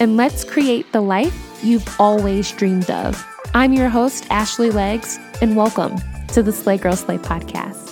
and let's create the life you've always dreamed of. I'm your host, Ashley Legs, and welcome to the Slay Girl Slay podcast.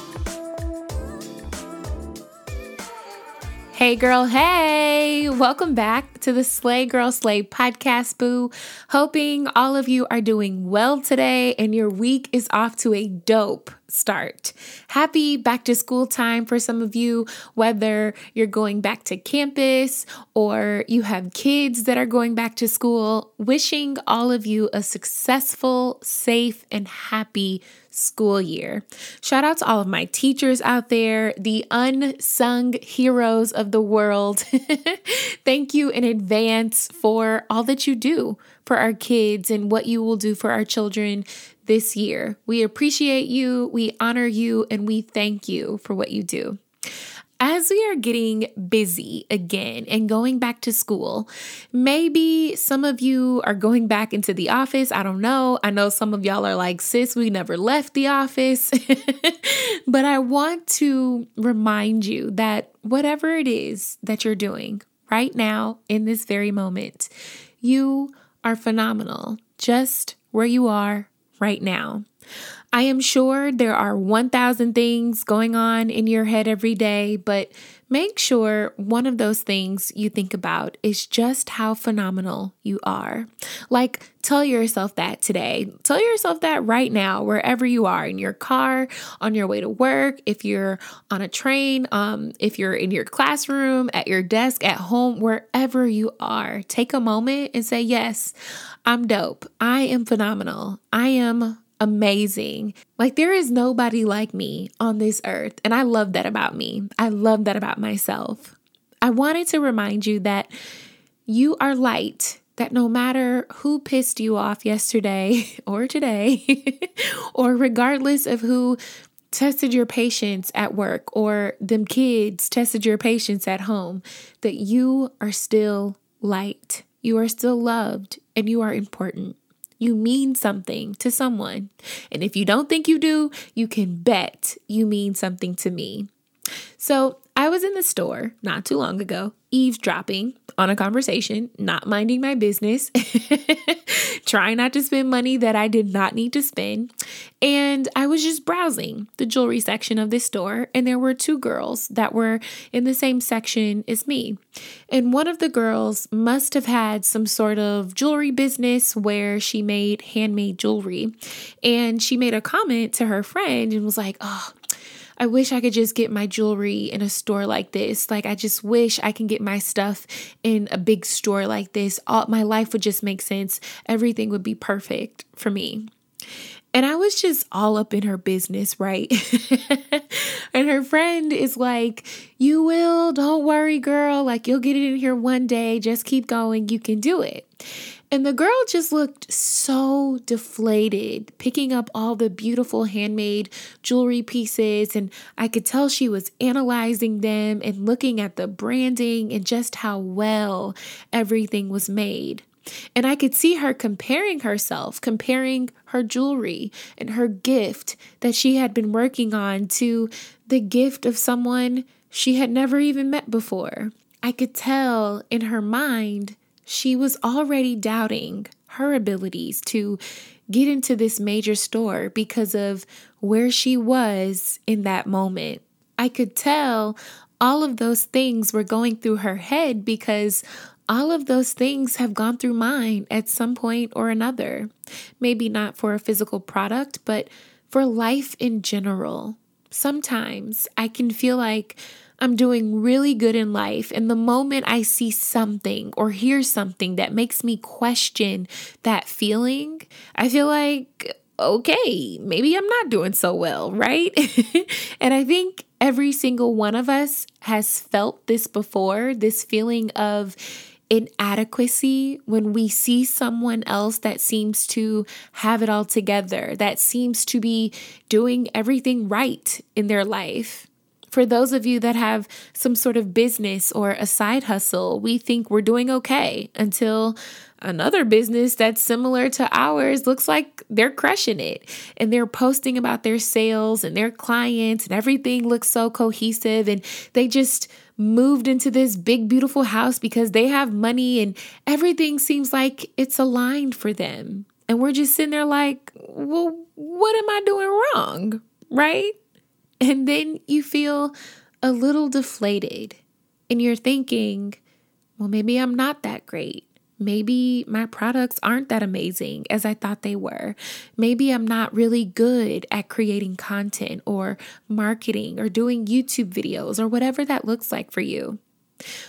Hey, girl, hey, welcome back to the Slay Girl Slay podcast, boo. Hoping all of you are doing well today and your week is off to a dope start. Happy back to school time for some of you, whether you're going back to campus or you have kids that are going back to school. Wishing all of you a successful, safe, and happy school year. Shout out to all of my teachers out there, the unsung heroes of the world. Thank you in advance for all that you do for our kids and what you will do for our children this year. We appreciate you, we honor you, and we thank you for what you do. As we are getting busy again and going back to school, maybe some of you are going back into the office. I don't know. I know some of y'all are like, sis, we never left the office. but I want to remind you that whatever it is that you're doing right now in this very moment, you are phenomenal just where you are right now. I am sure there are 1,000 things going on in your head every day, but make sure one of those things you think about is just how phenomenal you are. Like, tell yourself that today. Tell yourself that right now, wherever you are in your car, on your way to work, if you're on a train, um, if you're in your classroom, at your desk, at home, wherever you are. Take a moment and say, Yes, I'm dope. I am phenomenal. I am amazing. Like, there is nobody like me on this earth. And I love that about me. I love that about myself. I wanted to remind you that you are light, that no matter who pissed you off yesterday or today, or regardless of who tested your patience at work or them kids tested your patience at home, that you are still light. You are still loved and you are important. You mean something to someone. And if you don't think you do, you can bet you mean something to me. So I was in the store not too long ago, eavesdropping on a conversation, not minding my business, trying not to spend money that I did not need to spend. And I was just browsing the jewelry section of this store, and there were two girls that were in the same section as me. And one of the girls must have had some sort of jewelry business where she made handmade jewelry. And she made a comment to her friend and was like, Oh, I wish I could just get my jewelry in a store like this. Like, I just wish I can get my stuff in a big store like this. All, my life would just make sense. Everything would be perfect for me. And I was just all up in her business, right? and her friend is like, You will, don't worry, girl. Like, you'll get it in here one day. Just keep going. You can do it. And the girl just looked so deflated, picking up all the beautiful handmade jewelry pieces. And I could tell she was analyzing them and looking at the branding and just how well everything was made. And I could see her comparing herself, comparing her jewelry and her gift that she had been working on to the gift of someone she had never even met before. I could tell in her mind she was already doubting her abilities to get into this major store because of where she was in that moment. I could tell all of those things were going through her head because all of those things have gone through mine at some point or another. Maybe not for a physical product, but for life in general. Sometimes I can feel like I'm doing really good in life. And the moment I see something or hear something that makes me question that feeling, I feel like, okay, maybe I'm not doing so well, right? and I think every single one of us has felt this before this feeling of inadequacy when we see someone else that seems to have it all together, that seems to be doing everything right in their life. For those of you that have some sort of business or a side hustle, we think we're doing okay until another business that's similar to ours looks like they're crushing it. And they're posting about their sales and their clients and everything looks so cohesive. And they just moved into this big beautiful house because they have money and everything seems like it's aligned for them. And we're just sitting there like well what am i doing wrong? Right and then you feel a little deflated and you're thinking well maybe i'm not that great Maybe my products aren't that amazing as I thought they were. Maybe I'm not really good at creating content or marketing or doing YouTube videos or whatever that looks like for you.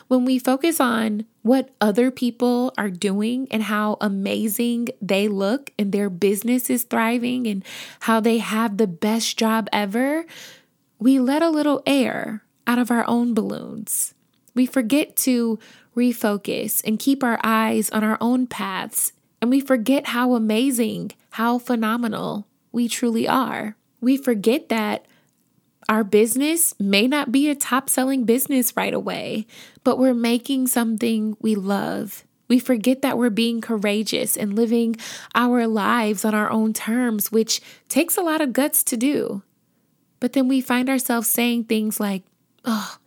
When we focus on what other people are doing and how amazing they look and their business is thriving and how they have the best job ever, we let a little air out of our own balloons. We forget to refocus and keep our eyes on our own paths, and we forget how amazing, how phenomenal we truly are. We forget that our business may not be a top selling business right away, but we're making something we love. We forget that we're being courageous and living our lives on our own terms, which takes a lot of guts to do. But then we find ourselves saying things like, oh,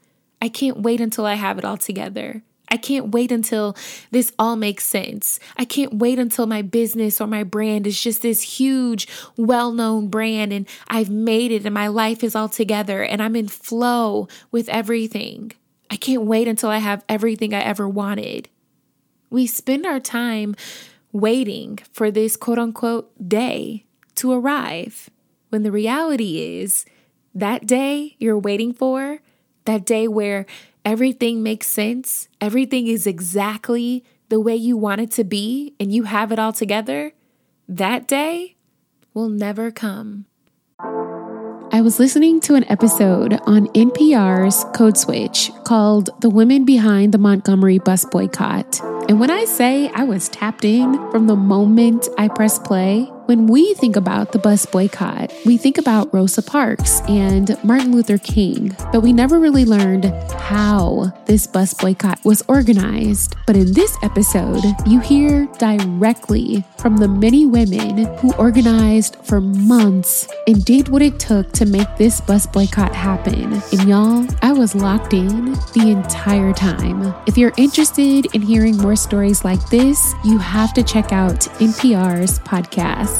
I can't wait until I have it all together. I can't wait until this all makes sense. I can't wait until my business or my brand is just this huge, well known brand and I've made it and my life is all together and I'm in flow with everything. I can't wait until I have everything I ever wanted. We spend our time waiting for this quote unquote day to arrive when the reality is that day you're waiting for, that day where everything makes sense, everything is exactly the way you want it to be, and you have it all together, that day will never come. I was listening to an episode on NPR's Code Switch called The Women Behind the Montgomery Bus Boycott. And when I say I was tapped in from the moment I pressed play, when we think about the bus boycott, we think about Rosa Parks and Martin Luther King, but we never really learned how this bus boycott was organized. But in this episode, you hear directly from the many women who organized for months and did what it took to make this bus boycott happen. And y'all, I was locked in the entire time. If you're interested in hearing more stories like this, you have to check out NPR's podcast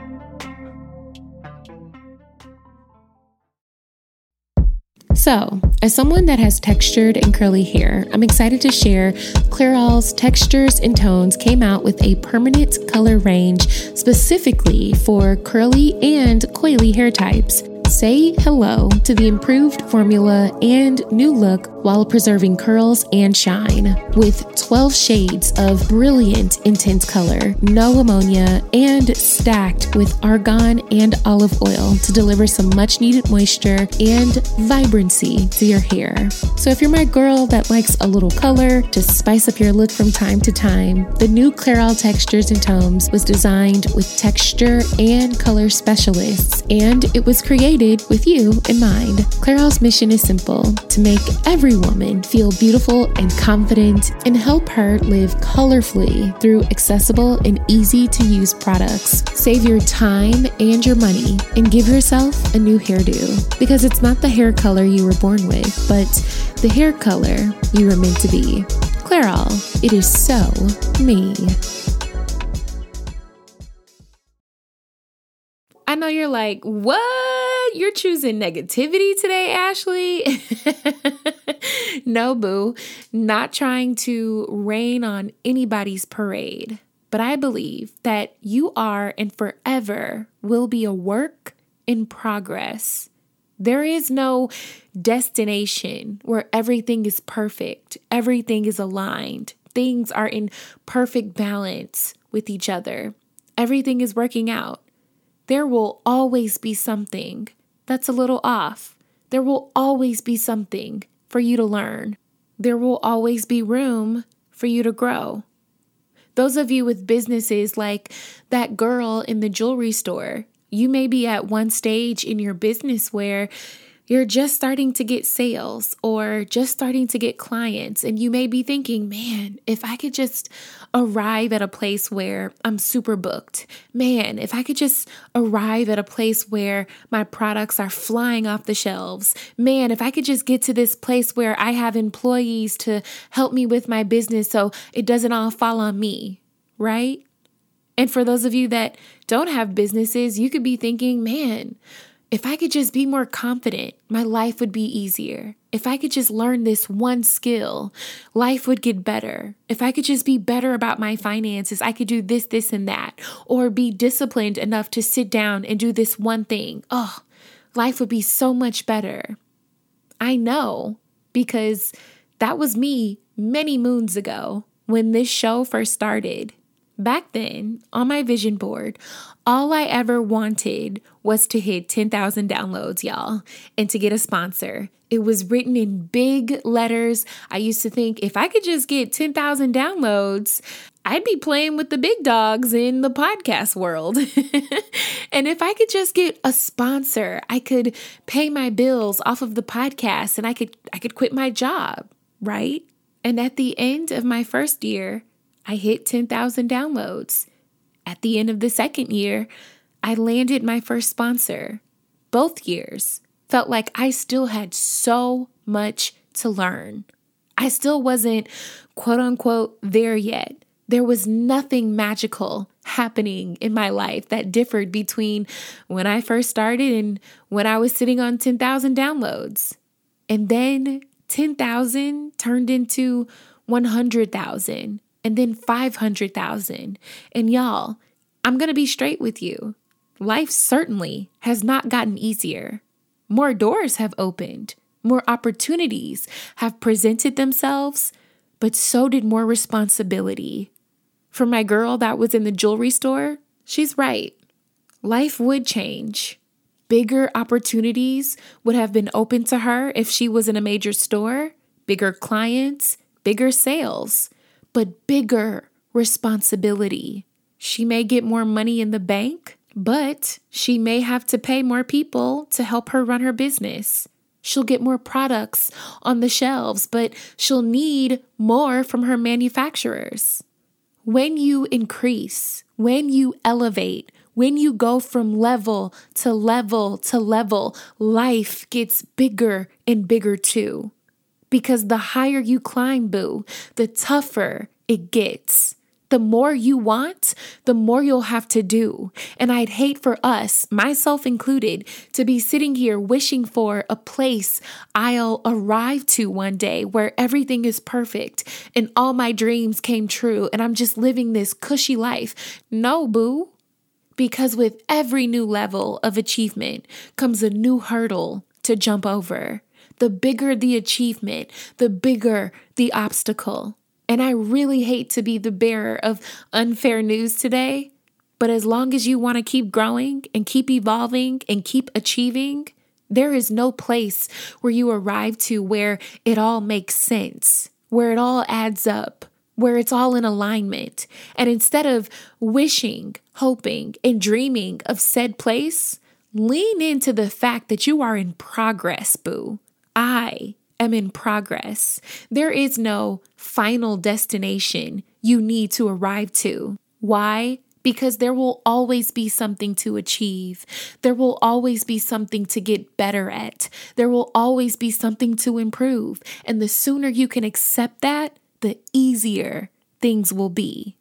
So, as someone that has textured and curly hair, I'm excited to share Clairol's Textures and Tones came out with a permanent color range specifically for curly and coily hair types. Say hello to the improved formula and new look while preserving curls and shine. With 12 shades of brilliant intense color, no ammonia, and stacked with argan and olive oil to deliver some much needed moisture and vibrancy to your hair. So, if you're my girl that likes a little color to spice up your look from time to time, the new Clairol Textures and Tones was designed with texture and color specialists, and it was created with you in mind. Clairol's mission is simple to make every every woman feel beautiful and confident and help her live colorfully through accessible and easy to use products. Save your time and your money and give yourself a new hairdo because it's not the hair color you were born with, but the hair color you were meant to be. Clairol, it is so me. I know you're like, what? You're choosing negativity today, Ashley? no, boo. Not trying to rain on anybody's parade. but I believe that you are and forever will be a work in progress. There is no destination where everything is perfect, everything is aligned, things are in perfect balance with each other, everything is working out. There will always be something that's a little off. There will always be something for you to learn. There will always be room for you to grow. Those of you with businesses like that girl in the jewelry store, you may be at one stage in your business where you're just starting to get sales or just starting to get clients, and you may be thinking, man, if I could just arrive at a place where I'm super booked, man, if I could just arrive at a place where my products are flying off the shelves, man, if I could just get to this place where I have employees to help me with my business so it doesn't all fall on me, right? And for those of you that don't have businesses, you could be thinking, man, if I could just be more confident, my life would be easier. If I could just learn this one skill, life would get better. If I could just be better about my finances, I could do this, this, and that, or be disciplined enough to sit down and do this one thing. Oh, life would be so much better. I know because that was me many moons ago when this show first started. Back then, on my vision board, all I ever wanted was to hit 10,000 downloads, y'all, and to get a sponsor. It was written in big letters. I used to think if I could just get 10,000 downloads, I'd be playing with the big dogs in the podcast world. and if I could just get a sponsor, I could pay my bills off of the podcast and I could I could quit my job, right? And at the end of my first year, I hit 10,000 downloads. At the end of the second year, I landed my first sponsor. Both years felt like I still had so much to learn. I still wasn't quote unquote there yet. There was nothing magical happening in my life that differed between when I first started and when I was sitting on 10,000 downloads. And then 10,000 turned into 100,000 and then 500,000. And y'all, I'm going to be straight with you. Life certainly has not gotten easier. More doors have opened, more opportunities have presented themselves, but so did more responsibility. For my girl that was in the jewelry store, she's right. Life would change. Bigger opportunities would have been open to her if she was in a major store, bigger clients, bigger sales but bigger responsibility. She may get more money in the bank, but she may have to pay more people to help her run her business. She'll get more products on the shelves, but she'll need more from her manufacturers. When you increase, when you elevate, when you go from level to level to level, life gets bigger and bigger too because the higher you climb, boo, the tougher it gets. The more you want, the more you'll have to do. And I'd hate for us, myself included, to be sitting here wishing for a place I'll arrive to one day where everything is perfect and all my dreams came true and I'm just living this cushy life. No, boo. Because with every new level of achievement comes a new hurdle to jump over the bigger the achievement, the bigger the obstacle. And I really hate to be the bearer of unfair news today, but as long as you want to keep growing and keep evolving and keep achieving, there is no place where you arrive to where it all makes sense, where it all adds up, where it's all in alignment. And instead of wishing, hoping, and dreaming of said place, lean into the fact that you are in progress, boo. I am in progress. There is no final destination you need to arrive to. Why? Because there will always be something to achieve. There will always be something to get better at. There will always be something to improve. And the sooner you can accept that, the easier things will be.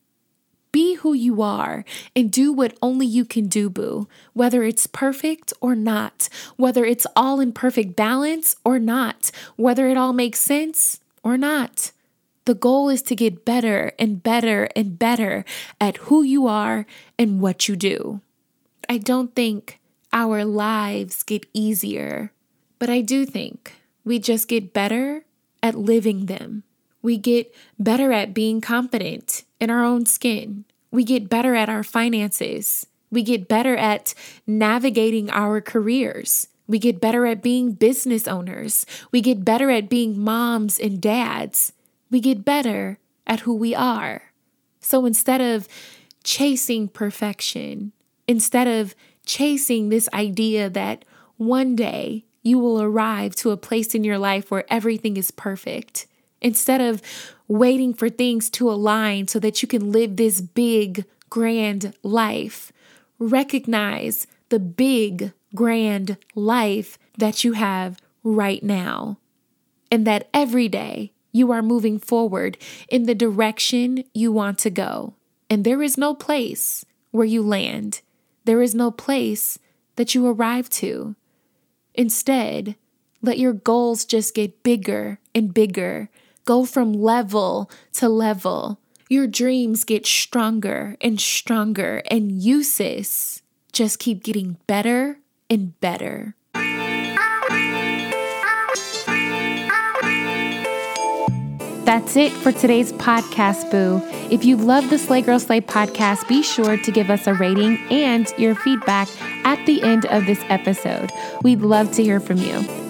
Who you are and do what only you can do, boo. Whether it's perfect or not, whether it's all in perfect balance or not, whether it all makes sense or not. The goal is to get better and better and better at who you are and what you do. I don't think our lives get easier, but I do think we just get better at living them. We get better at being confident in our own skin. We get better at our finances. We get better at navigating our careers. We get better at being business owners. We get better at being moms and dads. We get better at who we are. So instead of chasing perfection, instead of chasing this idea that one day you will arrive to a place in your life where everything is perfect, instead of waiting for things to align so that you can live this big, grand life, recognize the big, grand life that you have right now. And that every day you are moving forward in the direction you want to go. And there is no place where you land, there is no place that you arrive to. Instead, let your goals just get bigger and bigger. Go from level to level. Your dreams get stronger and stronger, and you, sis, just keep getting better and better. That's it for today's podcast, Boo. If you love the Slay Girl Slay podcast, be sure to give us a rating and your feedback at the end of this episode. We'd love to hear from you.